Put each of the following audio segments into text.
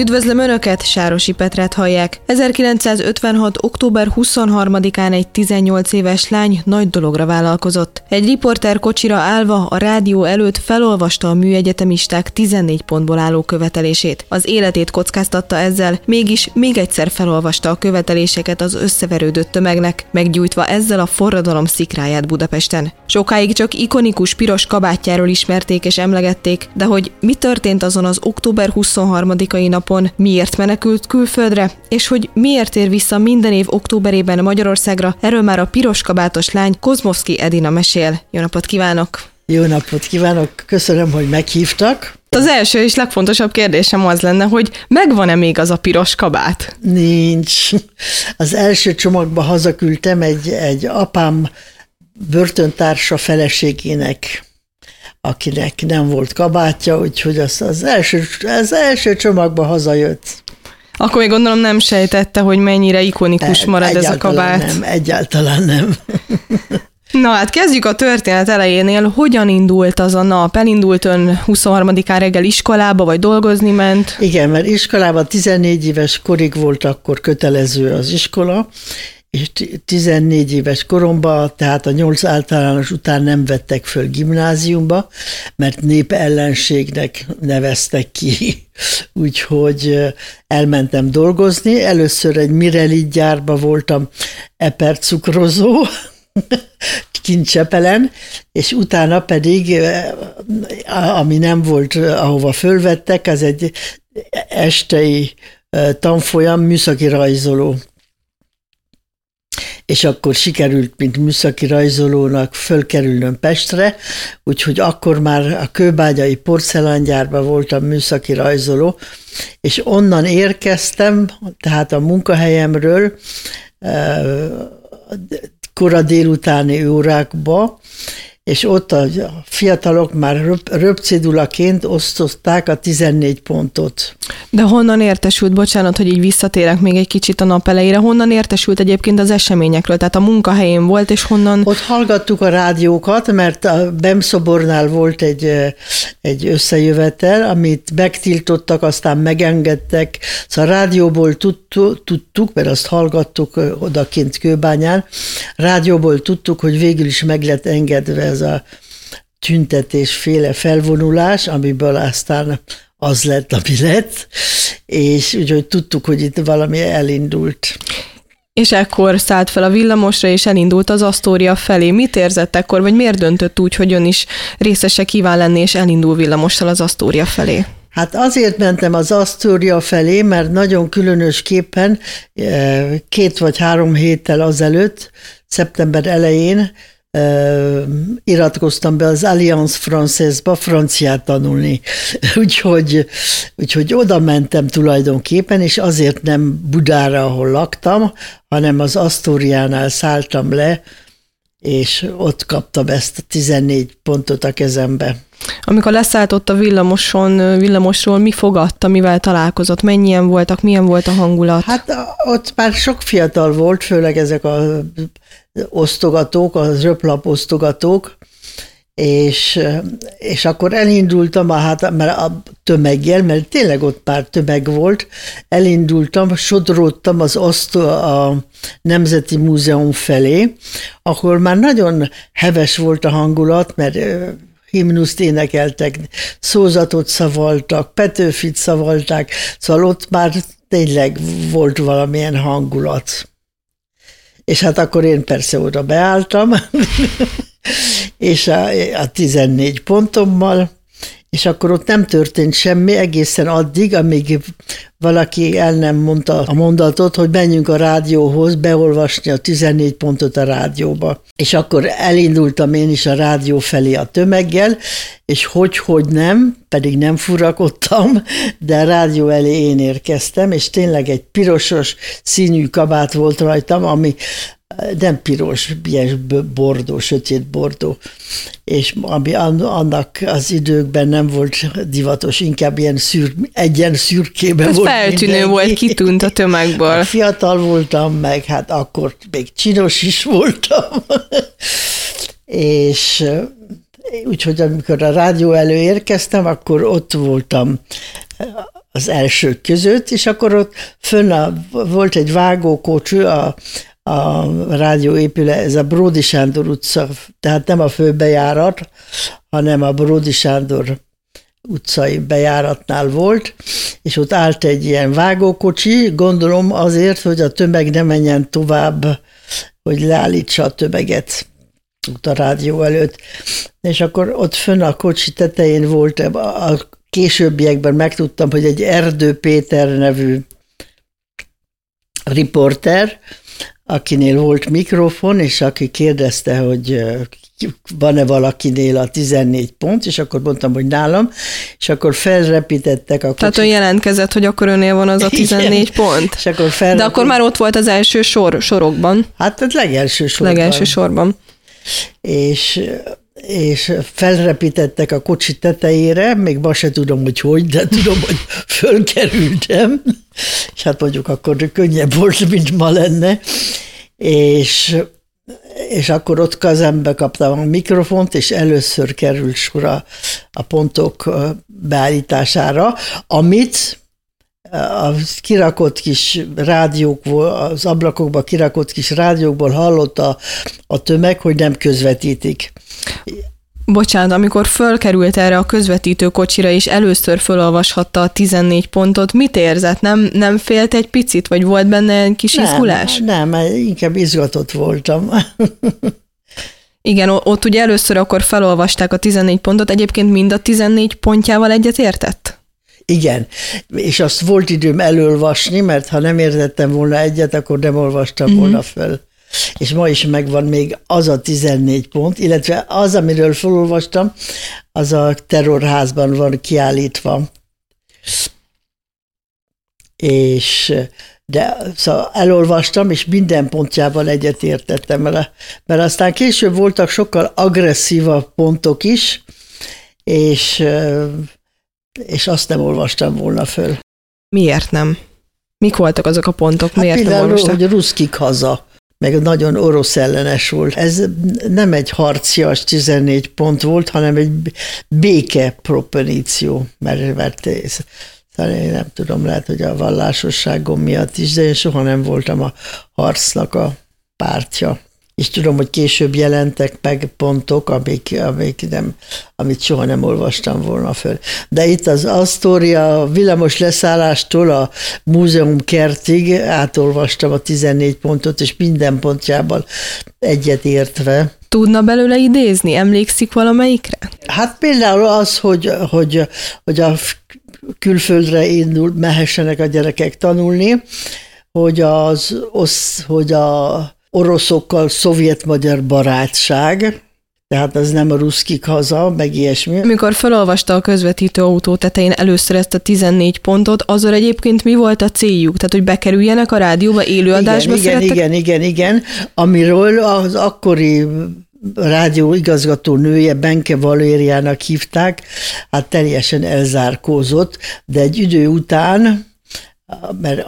Üdvözlöm Önöket, Sárosi Petret hallják. 1956. október 23-án egy 18 éves lány nagy dologra vállalkozott. Egy riporter kocsira állva a rádió előtt felolvasta a műegyetemisták 14 pontból álló követelését. Az életét kockáztatta ezzel, mégis még egyszer felolvasta a követeléseket az összeverődött tömegnek, meggyújtva ezzel a forradalom szikráját Budapesten. Sokáig csak ikonikus piros kabátjáról ismerték és emlegették, de hogy mi történt azon az október 23-ai napon, napon miért menekült külföldre, és hogy miért ér vissza minden év októberében Magyarországra, erről már a piros kabátos lány Kozmovszki Edina mesél. Jó napot kívánok! Jó napot kívánok, köszönöm, hogy meghívtak. Az első és legfontosabb kérdésem az lenne, hogy megvan-e még az a piros kabát? Nincs. Az első csomagba hazaküldtem egy, egy apám börtöntársa feleségének akinek nem volt kabátja, úgyhogy az, az, első, az első csomagba hazajött. Akkor még gondolom nem sejtette, hogy mennyire ikonikus marad ez a kabát. Nem, egyáltalán nem. Na hát kezdjük a történet elejénél. Hogyan indult az a nap? Elindult ön 23-án reggel iskolába, vagy dolgozni ment? Igen, mert iskolában 14 éves korig volt akkor kötelező az iskola, és 14 éves koromban, tehát a 8 általános után nem vettek föl gimnáziumba, mert népellenségnek neveztek ki. Úgyhogy elmentem dolgozni. Először egy Mireli gyárba voltam epercukrozó, kincsepelen, és utána pedig, ami nem volt, ahova fölvettek, az egy estei tanfolyam műszaki rajzoló és akkor sikerült, mint műszaki rajzolónak fölkerülnöm Pestre, úgyhogy akkor már a kőbányai porcelángyárban voltam műszaki rajzoló, és onnan érkeztem, tehát a munkahelyemről kora délutáni órákba, és ott a fiatalok már röp, röpcédulaként osztották a 14 pontot. De honnan értesült, bocsánat, hogy így visszatérek még egy kicsit a nap elejére, honnan értesült egyébként az eseményekről? Tehát a munkahelyén volt, és honnan... Ott hallgattuk a rádiókat, mert a Bemszobornál volt egy, egy összejövetel, amit megtiltottak, aztán megengedtek. Szóval a rádióból tudtuk, mert azt hallgattuk odakint Kőbányán, rádióból tudtuk, hogy végül is meg lett engedve ez a tüntetésféle felvonulás, amiből aztán az lett, ami lett, és úgyhogy tudtuk, hogy itt valami elindult. És ekkor szállt fel a villamosra, és elindult az Asztória felé. Mit érzett ekkor, vagy miért döntött úgy, hogy ön is részese kíván lenni, és elindul villamossal az Asztória felé? Hát azért mentem az Asztória felé, mert nagyon különösképpen eh, két vagy három héttel azelőtt, szeptember elején iratkoztam be az Alliance Française-ba franciát tanulni. úgyhogy, úgyhogy oda mentem tulajdonképpen, és azért nem Budára, ahol laktam, hanem az Asztóriánál szálltam le, és ott kaptam ezt a 14 pontot a kezembe. Amikor leszállt ott a villamoson, villamosról, mi fogadta, mivel találkozott, mennyien voltak, milyen volt a hangulat? Hát ott már sok fiatal volt, főleg ezek a osztogatók, az röplap osztogatók, és, és akkor elindultam, a, hát, mert a tömeggel, mert tényleg ott pár tömeg volt, elindultam, sodródtam az osztó, a Nemzeti Múzeum felé, ahol már nagyon heves volt a hangulat, mert himnuszt énekeltek, szózatot szavaltak, Petőfit szavalták, szóval ott már tényleg volt valamilyen hangulat. És hát akkor én persze oda beálltam, és a, a 14 pontommal, és akkor ott nem történt semmi egészen addig, amíg valaki el nem mondta a mondatot, hogy menjünk a rádióhoz beolvasni a 14 pontot a rádióba. És akkor elindultam én is a rádió felé a tömeggel, és hogy, hogy nem, pedig nem furakodtam, de a rádió elé én érkeztem, és tényleg egy pirosos színű kabát volt rajtam, ami nem piros, ilyen bordó, sötét bordó, és ami annak az időkben nem volt divatos, inkább ilyen szür, egyen szürkében Ez volt feltűnő mindenki. volt, kitűnt a tömegből. Hát fiatal voltam, meg hát akkor még csinos is voltam, és úgyhogy amikor a rádió elő érkeztem, akkor ott voltam az elsők között, és akkor ott fönn a, volt egy vágókocső a, a rádióépület, ez a Bródi Sándor utca, tehát nem a főbejárat, hanem a Bródi Sándor utcai bejáratnál volt, és ott állt egy ilyen vágókocsi, gondolom azért, hogy a tömeg ne menjen tovább, hogy leállítsa a tömeget ott a rádió előtt. És akkor ott fönn a kocsi tetején volt, a későbbiekben megtudtam, hogy egy Erdő Péter nevű riporter, akinél volt mikrofon, és aki kérdezte, hogy van-e valakinél a 14 pont, és akkor mondtam, hogy nálam, és akkor felrepítettek a kocsit. Tehát ő jelentkezett, hogy akkor önnél van az a 14 Igen. pont. És akkor De akkor már ott volt az első sor, sorokban. Hát az legelső sorban. Legelső sorban. És és felrepítettek a kocsi tetejére, még ma se tudom, hogy hogy, de tudom, hogy fölkerültem, és hát mondjuk akkor könnyebb volt, mint ma lenne, és és akkor ott kezembe kaptam a mikrofont, és először került sor a, a pontok beállítására, amit a kirakott kis rádiókból, az ablakokba kirakott kis rádiókból hallotta a tömeg, hogy nem közvetítik. Bocsánat, amikor fölkerült erre a közvetítő kocsira, és először fölolvashatta a 14 pontot, mit érzett? Nem, nem félt egy picit, vagy volt benne egy kis nem, izgulás? Nem, inkább izgatott voltam. Igen, ott ugye először akkor felolvasták a 14 pontot, egyébként mind a 14 pontjával egyet értett? Igen, és azt volt időm elolvasni, mert ha nem értettem volna egyet, akkor nem olvastam mm-hmm. volna föl és ma is megvan még az a 14 pont, illetve az, amiről felolvastam, az a terrorházban van kiállítva. És de szóval elolvastam, és minden pontjával egyetértettem, mert, mert aztán később voltak sokkal agresszívabb pontok is, és, és azt nem olvastam volna föl. Miért nem? Mik voltak azok a pontok? Hát Miért például, nem olvastam? hogy ruszkik haza meg nagyon orosz ellenes volt. Ez nem egy harcias 14 pont volt, hanem egy béke proponíció, mert, mert ez, én nem tudom, lehet, hogy a vallásosságom miatt is, de én soha nem voltam a harcnak a pártja és tudom, hogy később jelentek meg pontok, amik, amik nem, amit soha nem olvastam volna föl. De itt az Astoria villamos leszállástól a múzeum kertig átolvastam a 14 pontot, és minden pontjában egyet értve. Tudna belőle idézni? Emlékszik valamelyikre? Hát például az, hogy, hogy, hogy a külföldre indul, mehessenek a gyerekek tanulni, hogy az, az hogy a oroszokkal szovjet-magyar barátság, tehát az nem a ruszkik haza, meg ilyesmi. Amikor felolvasta a közvetítő autó tetején először ezt a 14 pontot, azon egyébként mi volt a céljuk? Tehát, hogy bekerüljenek a rádióba, élőadásba igen, igen, igen, igen, igen, amiről az akkori rádió igazgató nője Benke Valériának hívták, hát teljesen elzárkózott, de egy idő után, mert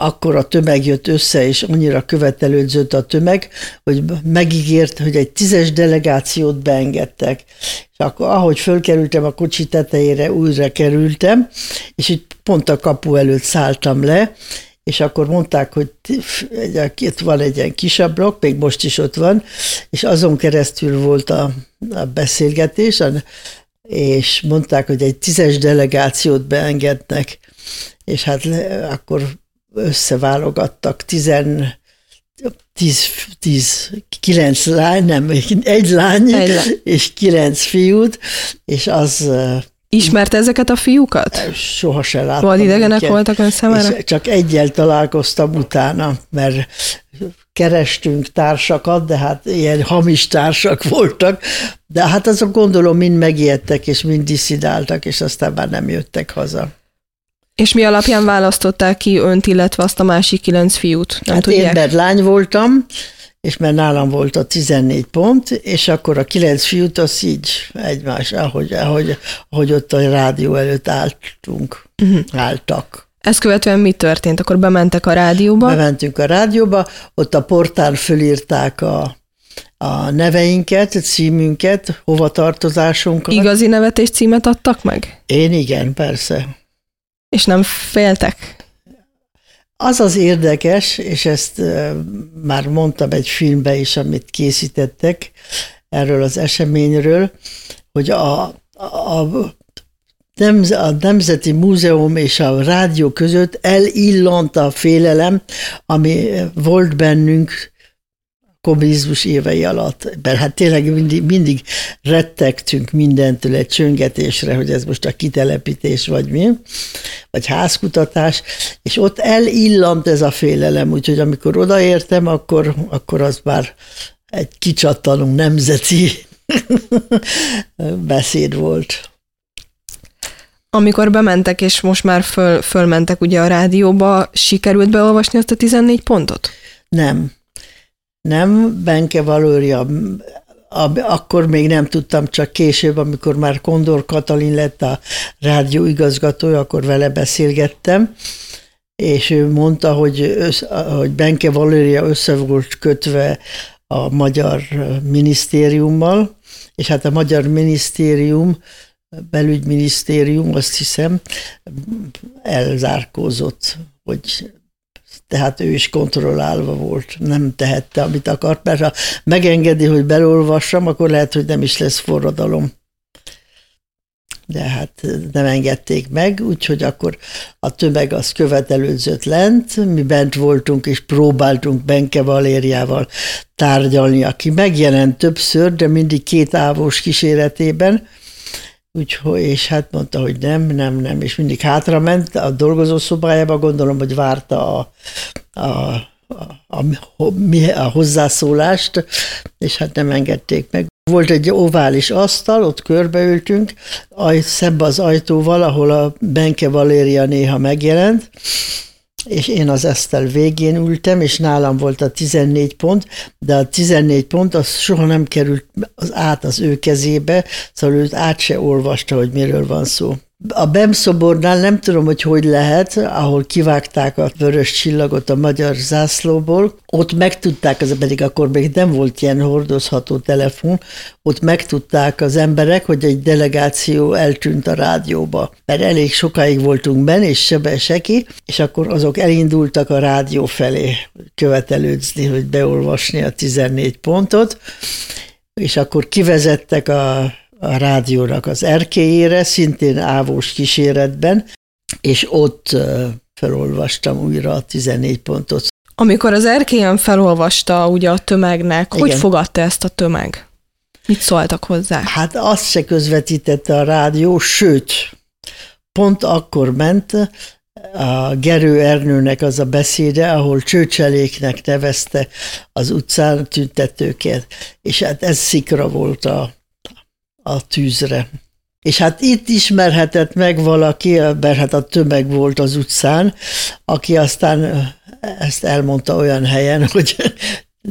akkor a tömeg jött össze, és annyira követelődzött a tömeg, hogy megígért, hogy egy tízes delegációt beengedtek. És akkor, ahogy fölkerültem a kocsi tetejére, újra kerültem, és itt pont a kapu előtt szálltam le, és akkor mondták, hogy itt van egy ilyen kis ablak, még most is ott van, és azon keresztül volt a, a beszélgetés, és mondták, hogy egy tízes delegációt beengednek, és hát akkor összeválogattak tizen, tíz, tíz, kilenc lány, nem, egy lány, egy lány. és kilenc fiút, és az Ismerte ezeket a fiúkat? Soha se láttam. Vagy idegenek őket, voltak ön számára? Csak egyel találkoztam utána, mert kerestünk társakat, de hát ilyen hamis társak voltak, de hát azok gondolom mind megijedtek, és mind diszidáltak, és aztán már nem jöttek haza. És mi alapján választották ki önt, illetve azt a másik kilenc fiút? Nem hát tudják? én mert lány voltam, és mert nálam volt a 14 pont, és akkor a kilenc fiút az így egymás, ahogy, ahogy, ahogy ott a rádió előtt álltunk, uh-huh. álltak. Ezt követően mi történt? Akkor bementek a rádióba? Bementünk a rádióba, ott a portán fölírták a, a neveinket, a címünket, hova tartozásunkat. Igazi nevet és címet adtak meg? Én igen, persze. És nem féltek? Az az érdekes, és ezt már mondtam egy filmbe is, amit készítettek erről az eseményről, hogy a, a, a Nemzeti Múzeum és a rádió között elillant a félelem, ami volt bennünk kommunizmus évei alatt. Mert hát tényleg mindig, mindig rettegtünk mindentől egy csöngetésre, hogy ez most a kitelepítés vagy mi, vagy házkutatás, és ott elillant ez a félelem, úgyhogy amikor odaértem, akkor, akkor az már egy kicsattanó nemzeti beszéd volt. Amikor bementek, és most már föl, fölmentek ugye a rádióba, sikerült beolvasni azt a 14 pontot? Nem. Nem, Benke Valória, akkor még nem tudtam, csak később, amikor már Kondor Katalin lett a rádió igazgatója, akkor vele beszélgettem, és ő mondta, hogy, össz, hogy Benke Valória össze volt kötve a magyar minisztériummal, és hát a magyar minisztérium, belügyminisztérium, azt hiszem, elzárkózott, hogy tehát ő is kontrollálva volt, nem tehette, amit akart, mert ha megengedi, hogy belolvassam, akkor lehet, hogy nem is lesz forradalom. De hát nem engedték meg, úgyhogy akkor a tömeg az követelődzött lent, mi bent voltunk és próbáltunk Benke Valériával tárgyalni, aki megjelent többször, de mindig két ávós kíséretében, Úgyhogy, és hát mondta, hogy nem, nem, nem, és mindig hátrament a dolgozószobájába, gondolom, hogy várta a, a, a, a, a hozzászólást, és hát nem engedték meg. Volt egy ovális asztal, ott körbeültünk, szembe az ajtóval, ahol a Benke Valéria néha megjelent, és én az esztel végén ültem, és nálam volt a 14 pont, de a 14 pont az soha nem került az át az ő kezébe, szóval őt át se olvasta, hogy miről van szó. A BEM szobornál nem tudom, hogy hogy lehet, ahol kivágták a vörös csillagot a magyar zászlóból, ott megtudták, az pedig akkor még nem volt ilyen hordozható telefon, ott megtudták az emberek, hogy egy delegáció eltűnt a rádióba, mert elég sokáig voltunk benne, és sebe seki, és akkor azok elindultak a rádió felé követelődni, hogy beolvasni a 14 pontot, és akkor kivezettek a a rádiónak az erkéjére, szintén ávós kíséretben, és ott felolvastam újra a 14 pontot. Amikor az erkélyen felolvasta ugye a tömegnek, Igen. hogy fogadta ezt a tömeg? Mit szóltak hozzá? Hát azt se közvetítette a rádió, sőt, pont akkor ment a Gerő Ernőnek az a beszéde, ahol csőcseléknek nevezte az utcán tüntetőket, és hát ez szikra volt a a tűzre. És hát itt ismerhetett meg valaki, mert hát a tömeg volt az utcán, aki aztán ezt elmondta olyan helyen, hogy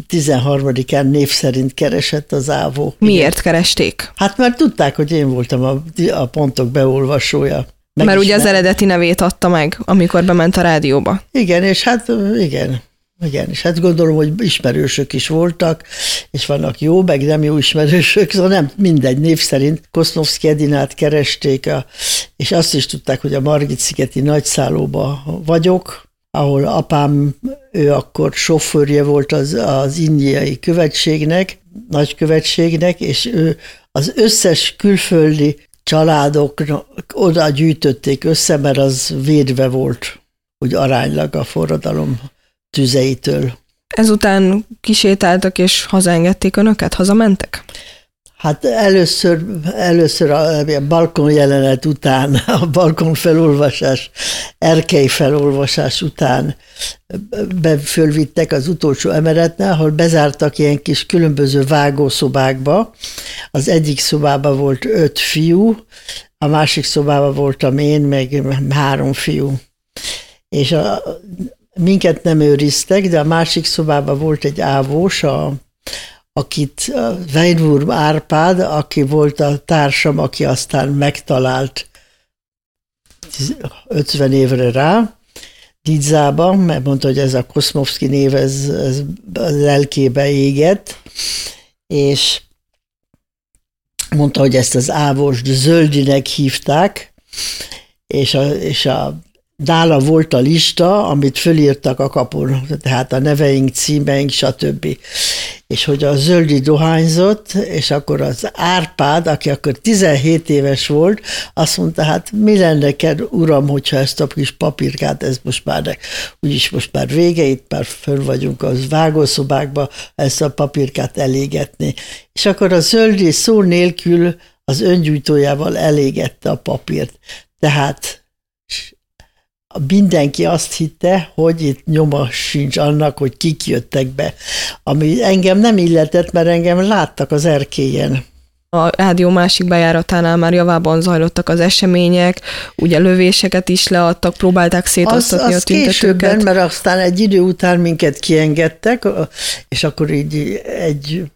13-án név szerint keresett az ávó. Miért keresték? Hát mert tudták, hogy én voltam a, a pontok beolvasója. Meg mert ugye az eredeti nevét adta meg, amikor bement a rádióba. Igen, és hát igen. Igen, és hát gondolom, hogy ismerősök is voltak, és vannak jó, meg nem jó ismerősök, szóval nem mindegy név szerint Kosznovszki Edinát keresték, a, és azt is tudták, hogy a Margit-szigeti nagyszállóba vagyok, ahol apám, ő akkor sofőrje volt az, az indiai követségnek, nagykövetségnek, és ő az összes külföldi családok oda gyűjtötték össze, mert az védve volt úgy aránylag a forradalom tüzeitől. Ezután kisétáltak és hazaengedték önöket? Hazamentek? Hát először, először a balkon jelenet után, a balkon felolvasás, erkei felolvasás után fölvittek az utolsó emeletne, ahol bezártak ilyen kis különböző vágószobákba. Az egyik szobában volt öt fiú, a másik szobában voltam én, meg három fiú. És a, minket nem őriztek, de a másik szobában volt egy ávós, a, akit Weinwurm Árpád, aki volt a társam, aki aztán megtalált 50 évre rá, Didzában, mert mondta, hogy ez a Koszmovszki név, ez, ez lelkébe égett, és mondta, hogy ezt az ávost Zöldinek hívták, és a, és a nála volt a lista, amit fölírtak a kapun, tehát a neveink, címeink, stb. És hogy a zöldi dohányzott, és akkor az Árpád, aki akkor 17 éves volt, azt mondta, hát mi lenne kell, uram, hogyha ezt a kis papírkát, ez most már, úgyis most már vége, itt már föl vagyunk az vágószobákba, ezt a papírkát elégetni. És akkor a zöldi szó nélkül az öngyújtójával elégette a papírt. Tehát mindenki azt hitte, hogy itt nyoma sincs annak, hogy kik jöttek be. Ami engem nem illetett, mert engem láttak az erkélyen. A rádió másik bejáratánál már javában zajlottak az események, ugye lövéseket is leadtak, próbálták szétosztatni az, az a tüntetőket. mert aztán egy idő után minket kiengedtek, és akkor így egy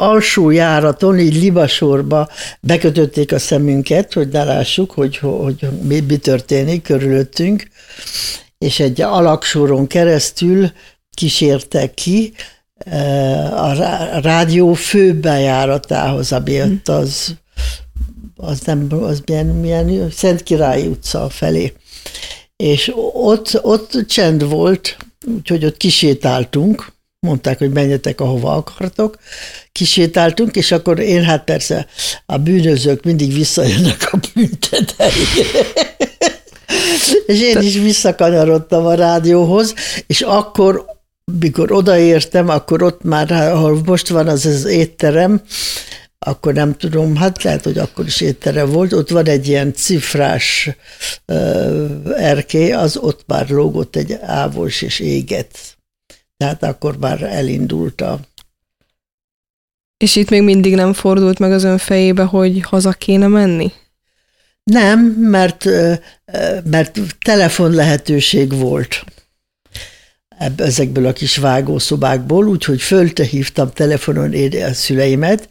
alsó járaton, így libasorba bekötötték a szemünket, hogy ne lássuk, hogy, hogy mi, mi történik körülöttünk, és egy alaksoron keresztül kísértek ki eh, a rádió főbejáratához, ami ott az, az nem, az milyen, milyen Szent Királyi utca felé. És ott, ott csend volt, úgyhogy ott kisétáltunk, mondták, hogy menjetek, ahova akartok. Kisétáltunk, és akkor én hát persze a bűnözők mindig visszajönnek a büntetőre. és én is visszakanyarodtam a rádióhoz, és akkor, mikor odaértem, akkor ott már, ahol most van az az étterem, akkor nem tudom, hát lehet, hogy akkor is étterem volt, ott van egy ilyen cifrás uh, erkély, az ott már lógott egy ávos és éget tehát akkor már elindult a... És itt még mindig nem fordult meg az ön fejébe, hogy haza kéne menni? Nem, mert, mert telefon lehetőség volt ezekből a kis vágószobákból, úgyhogy fölte hívtam telefonon a szüleimet,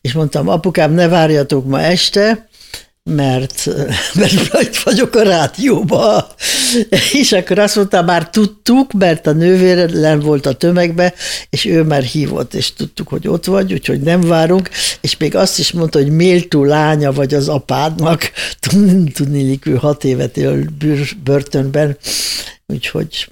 és mondtam, apukám, ne várjatok ma este, mert, mert itt vagyok a rádióba. És akkor azt mondta, már tudtuk, mert a nővérem volt a tömegbe, és ő már hívott, és tudtuk, hogy ott vagy, úgyhogy nem várunk, és még azt is mondta, hogy méltó lánya vagy az apádnak, tudni, ő hat évet él börtönben, úgyhogy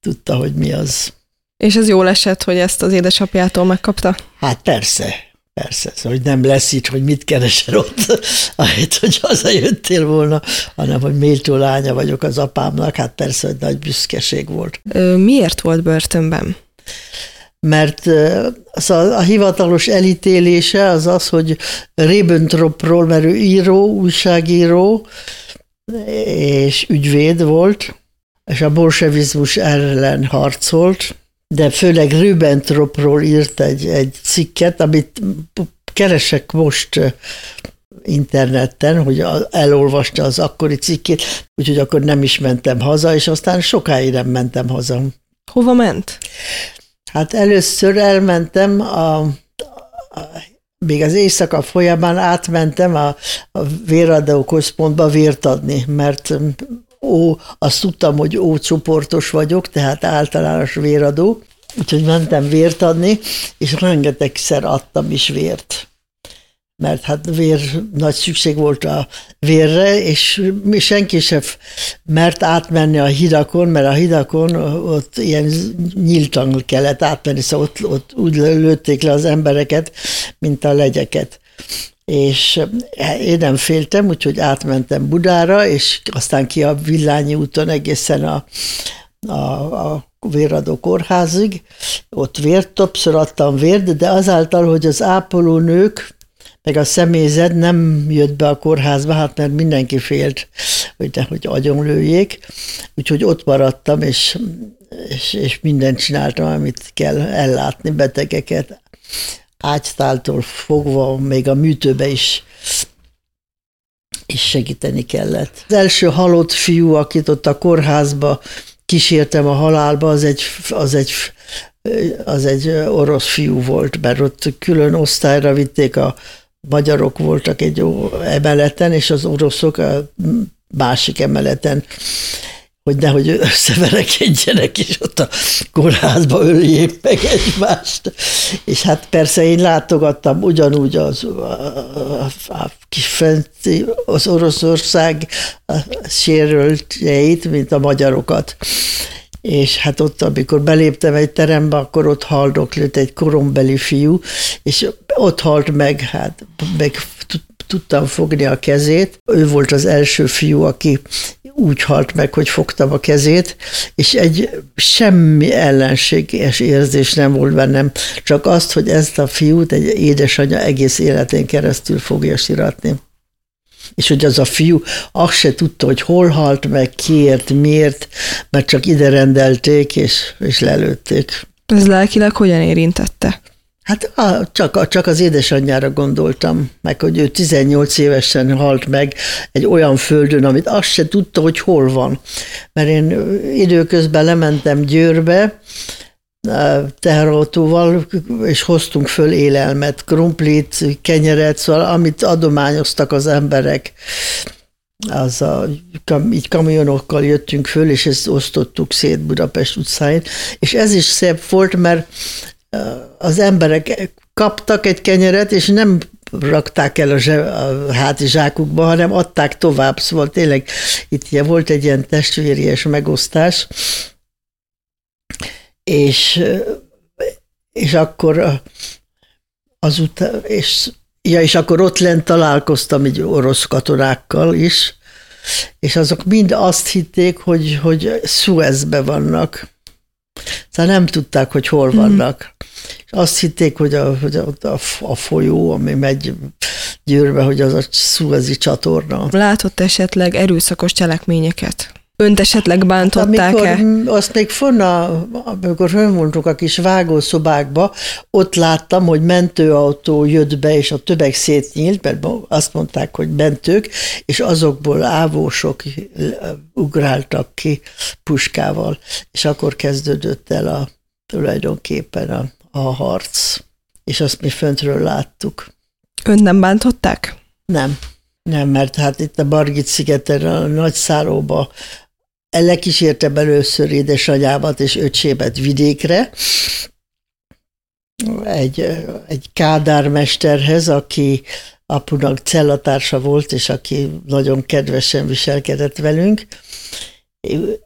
tudta, hogy mi az. És ez jól esett, hogy ezt az édesapjától megkapta? Hát persze, Persze, szóval, hogy nem lesz itt, hogy mit keresel ott, ahelyett, hogy hazajöttél volna, hanem, hogy méltó lánya vagyok az apámnak, hát persze, hogy nagy büszkeség volt. Ö, miért volt börtönben? Mert a, a hivatalos elítélése az az, hogy Ribbentropról, mert ő író, újságíró, és ügyvéd volt, és a bolsevizmus ellen harcolt, de főleg Rübentropról írt egy, egy cikket, amit keresek most interneten, hogy elolvasta az akkori cikkét, úgyhogy akkor nem is mentem haza, és aztán sokáig nem mentem haza. Hova ment? Hát először elmentem a, a még az éjszaka folyamán átmentem a, a véradó központba vért adni, mert ó, azt tudtam, hogy ó csoportos vagyok, tehát általános véradó, úgyhogy mentem vért adni, és rengetegszer adtam is vért. Mert hát vér, nagy szükség volt a vérre, és senki sem mert átmenni a hidakon, mert a hidakon ott ilyen nyíltan kellett átmenni, szóval ott, ott úgy lőtték le az embereket, mint a legyeket és eh, én nem féltem, úgyhogy átmentem Budára, és aztán ki a Villányi úton egészen a, a, a véradó kórházig. Ott vért, többször adtam vért, de azáltal, hogy az ápolónők meg a személyzet nem jött be a kórházba, hát mert mindenki félt, hogy nehogy agyonlőjék, úgyhogy ott maradtam, és, és, és mindent csináltam, amit kell ellátni betegeket, ágytáltól fogva még a műtőbe is és segíteni kellett. Az első halott fiú, akit ott a kórházba kísértem a halálba, az egy, az egy, az egy orosz fiú volt, mert ott külön osztályra vitték a magyarok voltak egy emeleten, és az oroszok a másik emeleten. Hogy nehogy összeverekedjenek, és ott a kórházba öljék meg egymást. És hát persze én látogattam ugyanúgy az, a, a, a kis fenti, az Oroszország sérültjeit, mint a magyarokat. És hát ott, amikor beléptem egy terembe, akkor ott haldoklt egy korombeli fiú, és ott halt meg, hát meg tudtam fogni a kezét. Ő volt az első fiú, aki úgy halt meg, hogy fogtam a kezét, és egy semmi ellenséges érzés nem volt bennem, csak azt, hogy ezt a fiút egy édesanyja egész életén keresztül fogja siratni. És hogy az a fiú azt se tudta, hogy hol halt meg, kiért, miért, mert csak ide rendelték, és, és lelőtték. Ez lelkileg hogyan érintette? Hát csak, csak az édesanyjára gondoltam, meg hogy ő 18 évesen halt meg egy olyan földön, amit azt se tudta, hogy hol van. Mert én időközben lementem Győrbe, teherautóval, és hoztunk föl élelmet, krumplit, kenyeret, szóval amit adományoztak az emberek. Az a, így kamionokkal jöttünk föl, és ezt osztottuk szét Budapest utcáin. És ez is szép volt, mert az emberek kaptak egy kenyeret, és nem rakták el a, zse, a hátizsákukba, hanem adták tovább. Szóval tényleg itt volt egy ilyen testvéries megosztás, és, és akkor azután, és, ja, és akkor ott lent találkoztam egy orosz katonákkal is, és azok mind azt hitték, hogy, hogy Suezbe vannak. Szóval nem tudták, hogy hol mhm. vannak. Mm. És azt hitték, hogy a, hogy a, a, a folyó, ami megy Győrbe, hogy az a Suezi csatorna. Látott esetleg erőszakos cselekményeket? Önt esetleg bántották-e? Amikor, azt még fonna, amikor fönmondtuk a kis vágószobákba, ott láttam, hogy mentőautó jött be, és a töbek szétnyílt, mert azt mondták, hogy mentők, és azokból ávósok ugráltak ki puskával, és akkor kezdődött el a tulajdonképpen a, a harc, és azt mi föntről láttuk. Önt nem bántották? Nem. Nem, mert hát itt a Bargit szigeten, a nagy száróba lekísértem először édesanyámat és öcsémet vidékre, egy, egy kádármesterhez, aki apunak cellatársa volt, és aki nagyon kedvesen viselkedett velünk.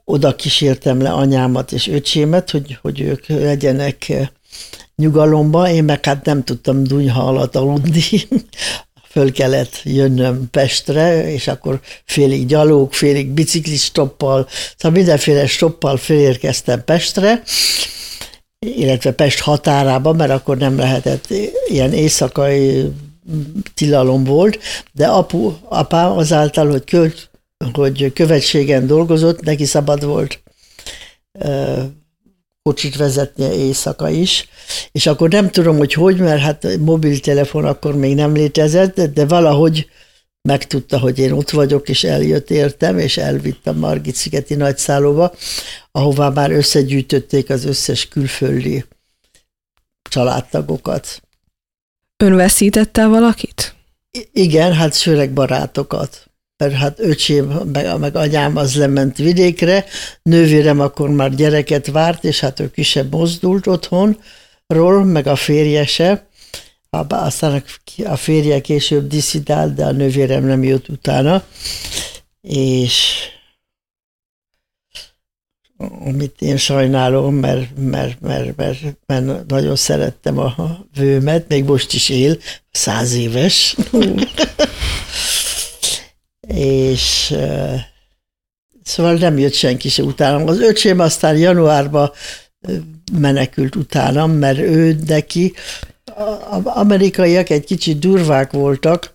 Oda kísértem le anyámat és öcsémet, hogy, hogy ők legyenek nyugalomba, én meg hát nem tudtam dunyha alatt aludni, föl kellett jönnöm Pestre, és akkor félig gyalog, félig biciklis stoppal, szóval mindenféle stoppal fölérkeztem Pestre, illetve Pest határába, mert akkor nem lehetett ilyen éjszakai tilalom volt, de apu, apám azáltal, hogy, költ, hogy követségen dolgozott, neki szabad volt kocsit vezetnie éjszaka is, és akkor nem tudom, hogy hogy, mert hát mobiltelefon akkor még nem létezett, de valahogy megtudta, hogy én ott vagyok, és eljött értem, és elvitt a Margit-szigeti nagyszállóba, ahová már összegyűjtötték az összes külföldi családtagokat. Ön veszítette valakit? I- igen, hát főleg barátokat mert hát öcsém, meg, meg anyám az lement vidékre, nővérem akkor már gyereket várt, és hát ő ki sem mozdult otthonról, meg a férje se. Aztán a férje később diszidált, de a nővérem nem jött utána. És amit én sajnálom, mert, mert, mert, mert, mert nagyon szerettem a vőmet, még most is él, száz éves és szóval nem jött senki se utánam. Az öcsém aztán januárban menekült utánam, mert ő neki, amerikaiak egy kicsit durvák voltak,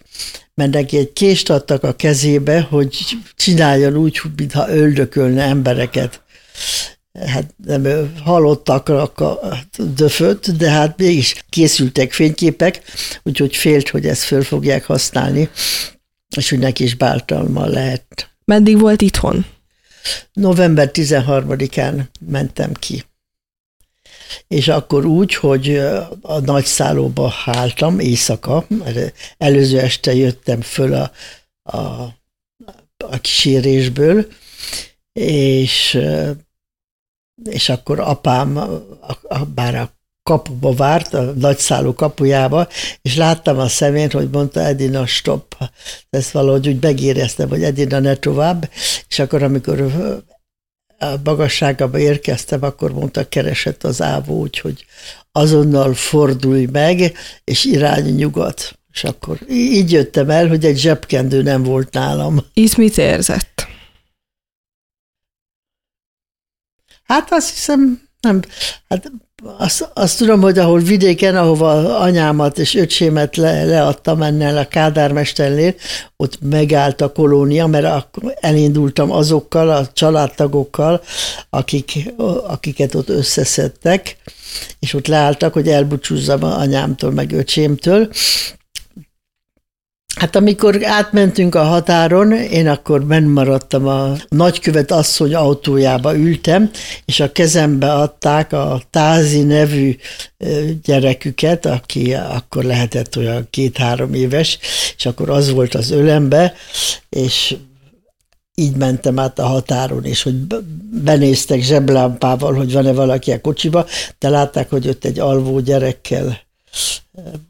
mert neki egy kést adtak a kezébe, hogy csináljon úgy, mintha öldökölne embereket. Hát nem halottak a döföt, de hát mégis készültek fényképek, úgyhogy félt, hogy ezt föl fogják használni és hogy neki is báltalma lehet. Meddig volt itthon? November 13-án mentem ki. És akkor úgy, hogy a nagy szállóba háltam éjszaka, mert előző este jöttem föl a, a, a kísérésből, és, és akkor apám, bár a kapuba várt, a nagyszálú kapujába, és láttam a szemén, hogy mondta Edina, stop. Ezt valahogy úgy megéreztem, hogy Edina ne tovább, és akkor amikor a magasságába érkeztem, akkor mondta, keresett az ávó, úgyhogy azonnal fordulj meg, és irány nyugat. És akkor így jöttem el, hogy egy zsebkendő nem volt nálam. Így mit érzett? Hát azt hiszem, nem, hát azt, azt tudom, hogy ahol vidéken, ahova anyámat és öcsémet le, leadtam ennél a kádármesternél, ott megállt a kolónia, mert elindultam azokkal, a családtagokkal, akik, akiket ott összeszedtek, és ott leálltak, hogy elbúcsúzzam anyámtól, meg öcsémtől, Hát amikor átmentünk a határon, én akkor maradtam a nagykövet asszony autójába ültem, és a kezembe adták a Tázi nevű gyereküket, aki akkor lehetett olyan két-három éves, és akkor az volt az ölembe, és így mentem át a határon, és hogy benéztek zseblámpával, hogy van-e valaki a kocsiba, de látták, hogy ott egy alvó gyerekkel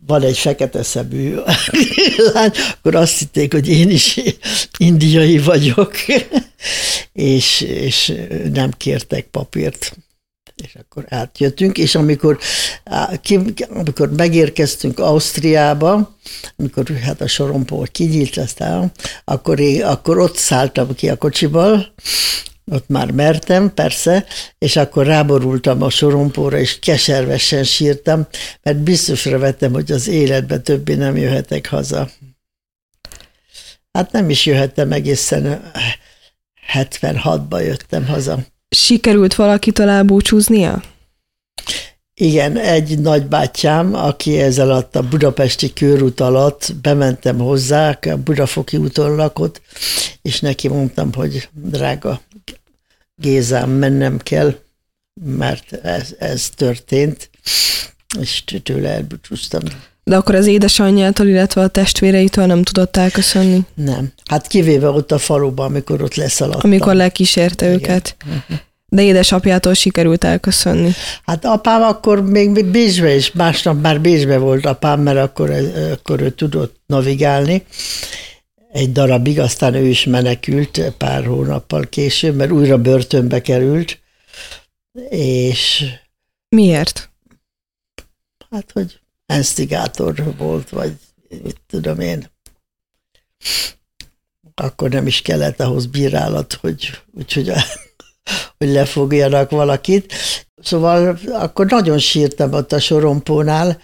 van egy fekete szemű lány, akkor azt hitték, hogy én is indiai vagyok, és, és nem kértek papírt. És akkor átjöttünk, és amikor, amikor megérkeztünk Ausztriába, amikor hát a sorompó kinyílt aztán, akkor, én, akkor ott szálltam ki a kocsival, ott már mertem, persze, és akkor ráborultam a sorompóra, és keservesen sírtam, mert biztosra vettem, hogy az életbe többé nem jöhetek haza. Hát nem is jöhettem egészen 76-ba jöttem haza. Sikerült valakitől elbúcsúznia? Igen, egy nagybátyám, aki ez alatt a budapesti körút alatt bementem hozzá, a Budafoki úton lakott, és neki mondtam, hogy drága Gézám, mennem kell, mert ez, ez történt, és tőle elbúcsúztam. De akkor az édesanyjától, illetve a testvéreitől nem tudott elköszönni? Nem. Hát kivéve ott a faluban, amikor ott leszaladtam. Amikor lekísérte Igen. őket. Uh-huh. De édesapjától sikerült elköszönni. Hát apám akkor még Bécsbe is, másnap már Bécsbe volt apám, mert akkor, akkor ő tudott navigálni egy darabig, aztán ő is menekült pár hónappal később, mert újra börtönbe került, és... Miért? Hát, hogy ensztigátor volt, vagy mit tudom én. Akkor nem is kellett ahhoz bírálat, hogy, úgyhogy, hogy lefogjanak valakit. Szóval akkor nagyon sírtam ott a sorompónál,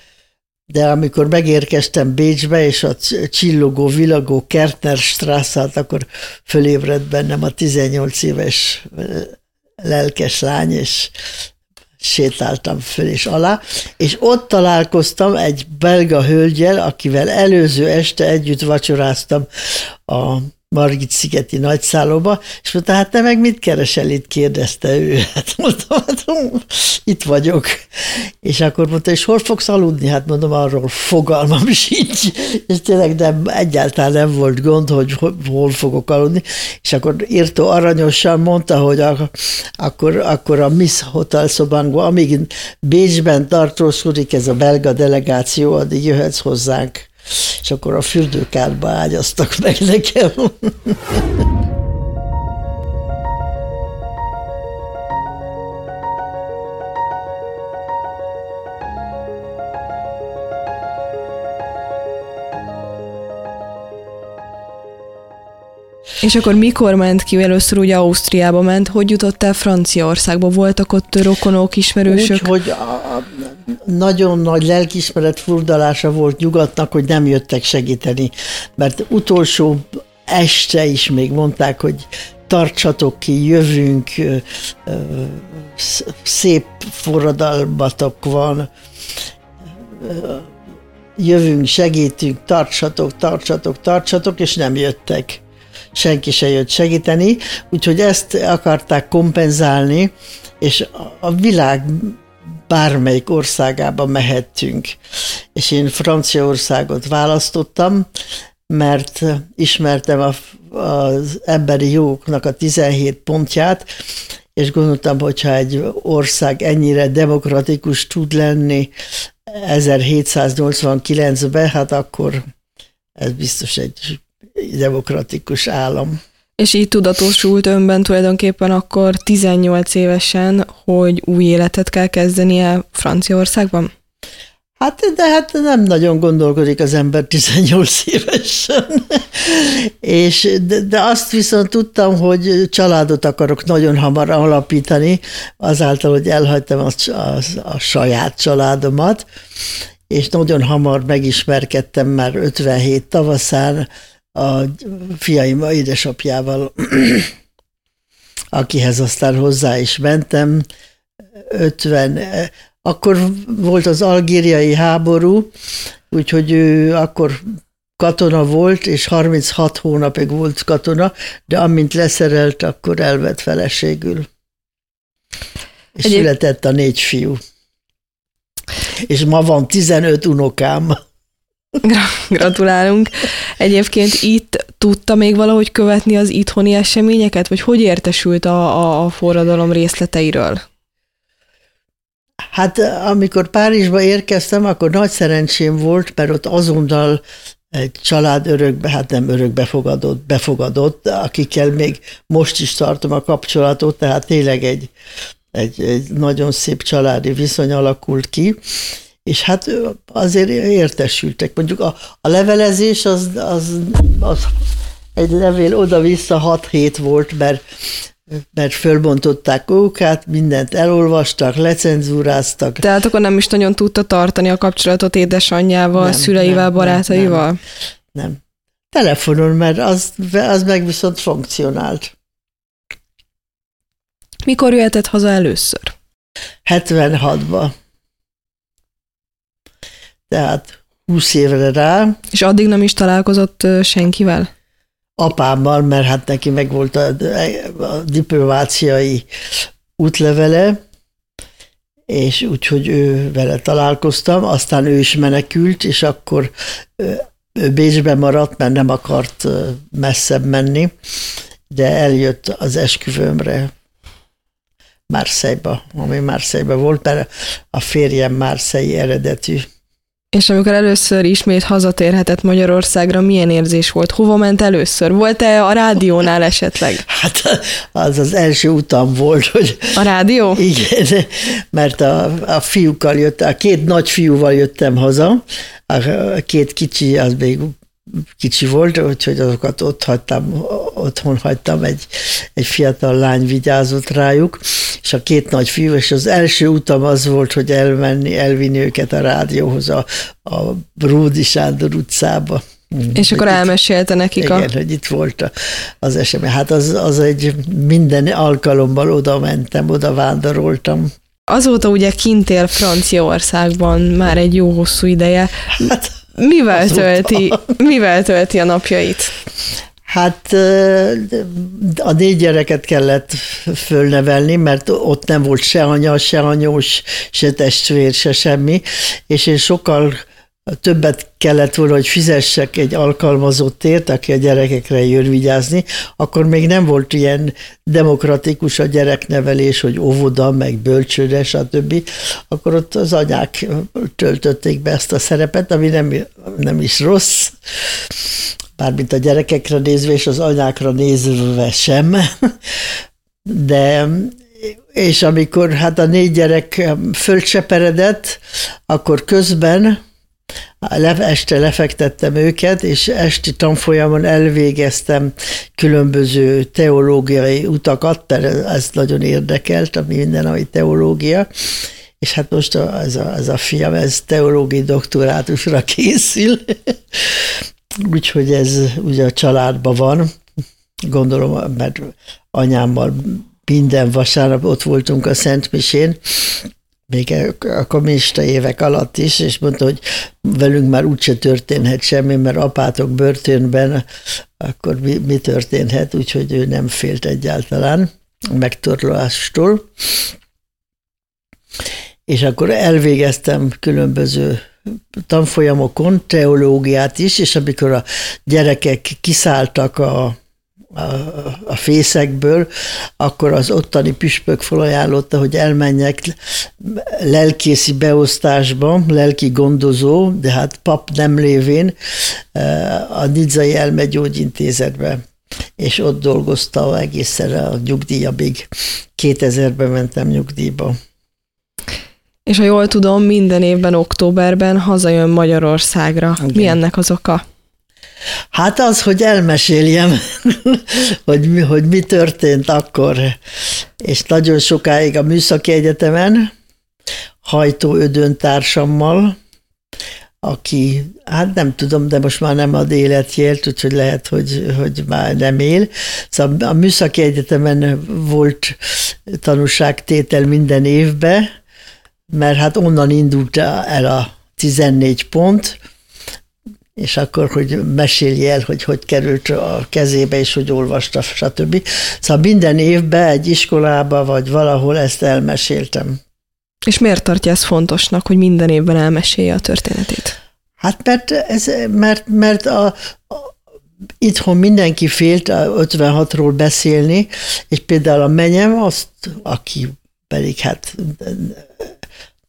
de amikor megérkeztem Bécsbe, és a csillogó, vilagó Kertner Strasszát, akkor fölébredt bennem a 18 éves lelkes lány, és sétáltam föl és alá, és ott találkoztam egy belga hölgyel, akivel előző este együtt vacsoráztam a Margit szigeti nagyszállóba, és mondta, hát te meg mit keresel itt, kérdezte ő. Hát mondtam, hát itt vagyok. És akkor mondta, és hol fogsz aludni? Hát mondom, arról fogalmam sincs. És tényleg nem, egyáltalán nem volt gond, hogy hol fogok aludni. És akkor írtó aranyosan mondta, hogy a, akkor, akkor a Miss Hotel szobánkban, amíg Bécsben tartózkodik ez a belga delegáció, addig jöhetsz hozzánk és akkor a fürdőkádba ágyaztak meg nekem. És akkor mikor ment ki? Először ugye Ausztriába ment, hogy jutott el Franciaországba? Voltak ott rokonok, ismerősök? Úgy, hogy a, nagyon nagy lelkismeret furdalása volt nyugatnak, hogy nem jöttek segíteni, mert utolsó este is még mondták, hogy tartsatok ki, jövünk, szép forradalmatok van, jövünk, segítünk, tartsatok, tartsatok, tartsatok, és nem jöttek senki se jött segíteni, úgyhogy ezt akarták kompenzálni, és a világ bármelyik országába mehettünk. És én Franciaországot választottam, mert ismertem a, az emberi jogoknak a 17 pontját, és gondoltam, hogyha egy ország ennyire demokratikus tud lenni 1789-ben, hát akkor ez biztos egy demokratikus állam. És így tudatosult önben tulajdonképpen akkor 18 évesen, hogy új életet kell kezdenie Franciaországban? Hát, de hát nem nagyon gondolkodik az ember 18 évesen. és, de, de azt viszont tudtam, hogy családot akarok nagyon hamar alapítani, azáltal, hogy elhagytam a, a, a saját családomat, és nagyon hamar megismerkedtem már 57 tavaszán a fiaim édesapjával, akihez aztán hozzá is mentem. 50, akkor volt az algériai háború, úgyhogy ő akkor katona volt, és 36 hónapig volt katona, de amint leszerelt, akkor elvett feleségül. És Egyéb... született a négy fiú. És ma van 15 unokám. Gratulálunk. Egyébként itt tudta még valahogy követni az itthoni eseményeket, vagy hogy értesült a, a, a forradalom részleteiről? Hát amikor Párizsba érkeztem, akkor nagy szerencsém volt, mert ott azonnal egy család örökbe, hát nem örökbe fogadott, befogadott, akikkel még most is tartom a kapcsolatot, tehát tényleg egy, egy, egy nagyon szép családi viszony alakult ki, és hát azért értesültek. Mondjuk a, a levelezés az, az, az egy levél oda-vissza 6 hét volt, mert mert fölbontották ókát, mindent elolvastak, lecenzúráztak. Tehát akkor nem is nagyon tudta tartani a kapcsolatot édesanyjával, nem, szüleivel, nem, barátaival? Nem, nem. Telefonon, mert az, az meg viszont funkcionált. Mikor jöhetett haza először? 76-ban. Tehát 20 évre rá. És addig nem is találkozott senkivel? apámmal, mert hát neki meg volt a, a diplomáciai útlevele, és úgyhogy ő vele találkoztam, aztán ő is menekült, és akkor ő Bécsben maradt, mert nem akart messzebb menni, de eljött az esküvőmre Marseille-ba, ami Marseille-ba volt, mert a férjem Marseille eredetű. És amikor először ismét hazatérhetett Magyarországra, milyen érzés volt? Hova ment először? Volt-e a rádiónál esetleg? Hát az az első utam volt, hogy... A rádió? Igen, mert a, a fiúkkal jött, a két nagy fiúval jöttem haza, a két kicsi, az még kicsi volt, úgyhogy azokat ott hagytam, otthon hagytam, egy, egy fiatal lány vigyázott rájuk, és a két nagy fiú, és az első utam az volt, hogy elmenni, elvinni őket a rádióhoz a, a Ródi Sándor utcába. És akkor elmesélte nekik igen, a... Igen, hogy itt volt az esemény. Hát az, az egy minden alkalommal oda mentem, oda vándoroltam. Azóta ugye kint él Franciaországban már egy jó hosszú ideje. Hát mivel tölti, mivel tölti a napjait? Hát a négy gyereket kellett fölnevelni, mert ott nem volt se anya, se anyós, se testvér, se semmi, és én sokkal többet kellett volna, hogy fizessek egy alkalmazottért, aki a gyerekekre jön vigyázni, akkor még nem volt ilyen demokratikus a gyereknevelés, hogy óvoda, meg bölcsőde, stb. Akkor ott az anyák töltötték be ezt a szerepet, ami nem, nem is rossz, bármint a gyerekekre nézve, és az anyákra nézve sem. De és amikor hát a négy gyerek fölcseperedett, akkor közben este lefektettem őket, és esti tanfolyamon elvégeztem különböző teológiai utakat, ez nagyon érdekelt, a mindennapi teológia, és hát most ez a, ez a fiam, ez teológiai doktorátusra készül, úgyhogy ez ugye a családban van, gondolom, mert anyámmal minden vasárnap ott voltunk a Szent Misén, még a kommunista évek alatt is, és mondta, hogy velünk már úgyse történhet semmi, mert apátok börtönben, akkor mi, mi történhet, úgyhogy ő nem félt egyáltalán megtorlástól. És akkor elvégeztem különböző tanfolyamokon teológiát is, és amikor a gyerekek kiszálltak a, a, fészekből, akkor az ottani püspök felajánlotta, hogy elmenjek lelkészi beosztásba, lelki gondozó, de hát pap nem lévén a Nidzai elmegyógyintézetbe és ott dolgozta egészen a nyugdíjabig. 2000-ben mentem nyugdíjba. És ha jól tudom, minden évben októberben hazajön Magyarországra. Igen. Mi ennek az oka? Hát az, hogy elmeséljem, hogy, mi, hogy mi történt akkor. És nagyon sokáig a Műszaki Egyetemen, Hajtó Ödön társammal, aki, hát nem tudom, de most már nem ad életjélt, úgyhogy lehet, hogy, hogy már nem él. Szóval a Műszaki Egyetemen volt tanúságtétel minden évben, mert hát onnan indult el a 14 pont, és akkor, hogy mesélj el, hogy hogy került a kezébe, és hogy olvasta, stb. Szóval minden évben egy iskolába, vagy valahol ezt elmeséltem. És miért tartja ezt fontosnak, hogy minden évben elmesélje a történetét? Hát mert, ez, mert, mert a, a, itthon mindenki félt a 56-ról beszélni, és például a menyem, azt, aki pedig hát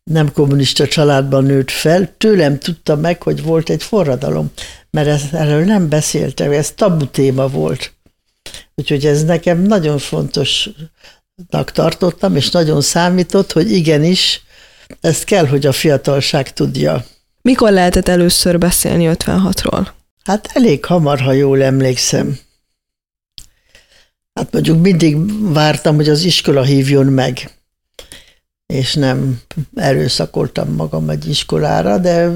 nem kommunista családban nőtt fel, tőlem tudta meg, hogy volt egy forradalom, mert ez, erről nem beszéltem, ez tabu téma volt. Úgyhogy ez nekem nagyon fontosnak tartottam, és nagyon számított, hogy igenis, ezt kell, hogy a fiatalság tudja. Mikor lehetett először beszélni 56-ról? Hát elég hamar, ha jól emlékszem. Hát mondjuk mindig vártam, hogy az iskola hívjon meg és nem erőszakoltam magam egy iskolára, de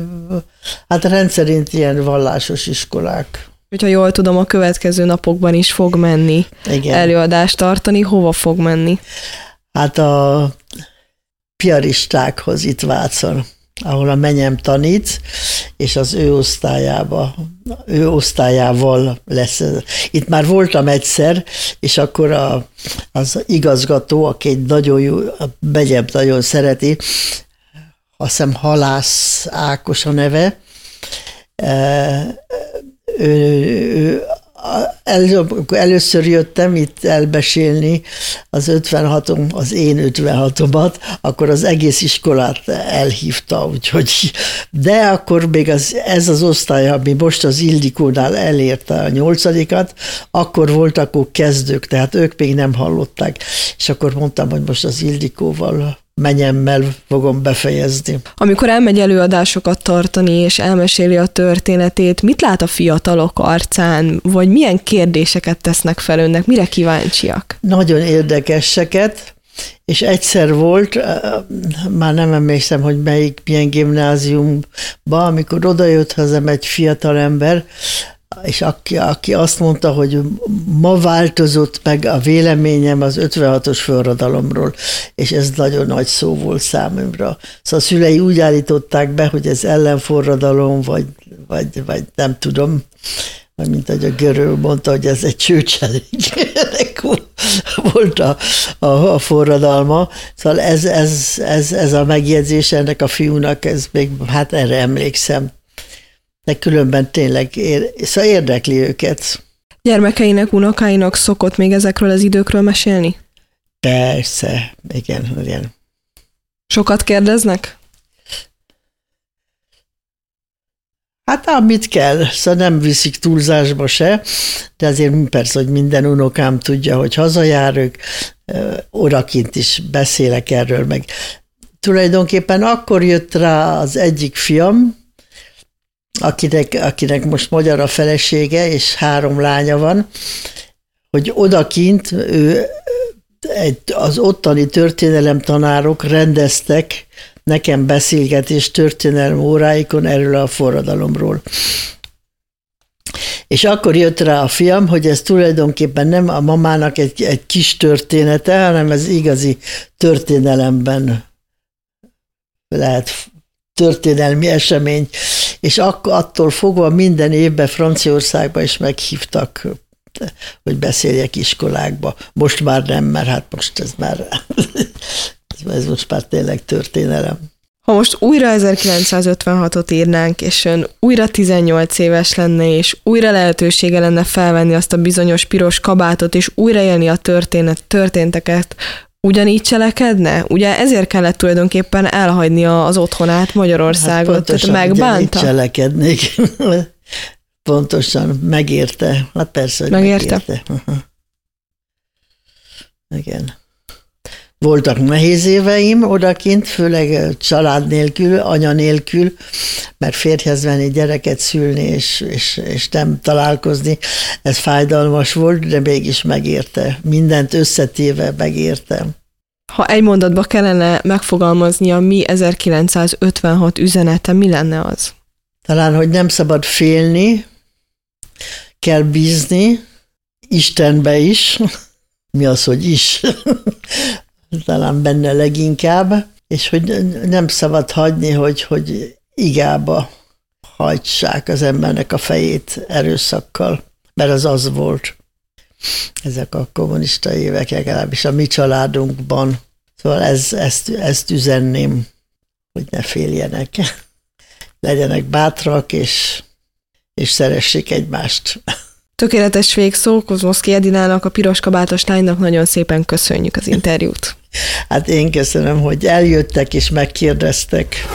hát rendszerint ilyen vallásos iskolák. Hogyha jól tudom, a következő napokban is fog menni Igen. előadást tartani. Hova fog menni? Hát a piaristákhoz itt Vácon ahol a menyem tanít, és az ő osztályába, ő osztályával lesz. Itt már voltam egyszer, és akkor a, az igazgató, aki egy nagyon jó, a megyem nagyon szereti, azt hiszem Halász Ákos a neve, ő, ő el, először jöttem itt elbesélni az 56 az én 56-omat, akkor az egész iskolát elhívta, úgyhogy, de akkor még az, ez az osztály, ami most az Ildikónál elérte a nyolcadikat, akkor voltak akkor kezdők, tehát ők még nem hallották, és akkor mondtam, hogy most az Ildikóval menyemmel fogom befejezni. Amikor elmegy előadásokat tartani, és elmeséli a történetét, mit lát a fiatalok arcán, vagy milyen kérdéseket tesznek fel önnek, mire kíváncsiak? Nagyon érdekeseket, és egyszer volt, már nem emlékszem, hogy melyik, milyen gimnáziumban, amikor odajött hazám egy fiatal ember, és aki, aki azt mondta, hogy ma változott meg a véleményem az 56-os forradalomról, és ez nagyon nagy szó volt számomra. Szóval a szülei úgy állították be, hogy ez ellenforradalom, vagy, vagy, vagy nem tudom, mint ahogy a görög mondta, hogy ez egy csőcselék volt a, a, a forradalma. Szóval ez, ez, ez, ez a megjegyzés ennek a fiúnak, ez még, hát erre emlékszem de különben tényleg ér, szóval érdekli őket. Gyermekeinek, unokáinak szokott még ezekről az időkről mesélni? Persze, igen, igen. Sokat kérdeznek? Hát amit kell, szóval nem viszik túlzásba se, de azért persze, hogy minden unokám tudja, hogy hazajárok, orakint is beszélek erről, meg tulajdonképpen akkor jött rá az egyik fiam, akinek, akinek most magyar a felesége, és három lánya van, hogy odakint ő, egy, az ottani történelemtanárok rendeztek nekem beszélgetés történelem óráikon erről a forradalomról. És akkor jött rá a fiam, hogy ez tulajdonképpen nem a mamának egy, egy kis története, hanem ez igazi történelemben lehet történelmi esemény, és akkor attól fogva minden évben Franciaországba is meghívtak, hogy beszéljek iskolákba. Most már nem, mert hát most ez már, ez most már tényleg történelem. Ha most újra 1956-ot írnánk, és ön újra 18 éves lenne, és újra lehetősége lenne felvenni azt a bizonyos piros kabátot, és újraélni a történet, történteket, ugyanígy cselekedne? Ugye ezért kellett tulajdonképpen elhagyni az otthonát, Magyarországot, hát pontosan, tehát megbánta? cselekednék. pontosan, megérte. Hát persze, hogy megérte. megérte. Igen. Voltak nehéz éveim odakint, főleg család nélkül, anya nélkül, mert férjhez venni, gyereket szülni és, és, és nem találkozni, ez fájdalmas volt, de mégis megérte. Mindent összetéve megértem. Ha egy mondatba kellene megfogalmazni a mi 1956 üzenete, mi lenne az? Talán, hogy nem szabad félni, kell bízni, Istenbe is, mi az, hogy is, talán benne leginkább, és hogy nem szabad hagyni, hogy, hogy igába hajtsák az embernek a fejét erőszakkal, mert az az volt. Ezek a kommunista évek, legalábbis a mi családunkban. Szóval ez, ezt, ezt üzenném, hogy ne féljenek. Legyenek bátrak, és, és szeressék egymást. Tökéletes végszó, Kozmoszki Edinának, a piros kabátos lánynak nagyon szépen köszönjük az interjút. Hát én köszönöm, hogy eljöttek és megkérdeztek.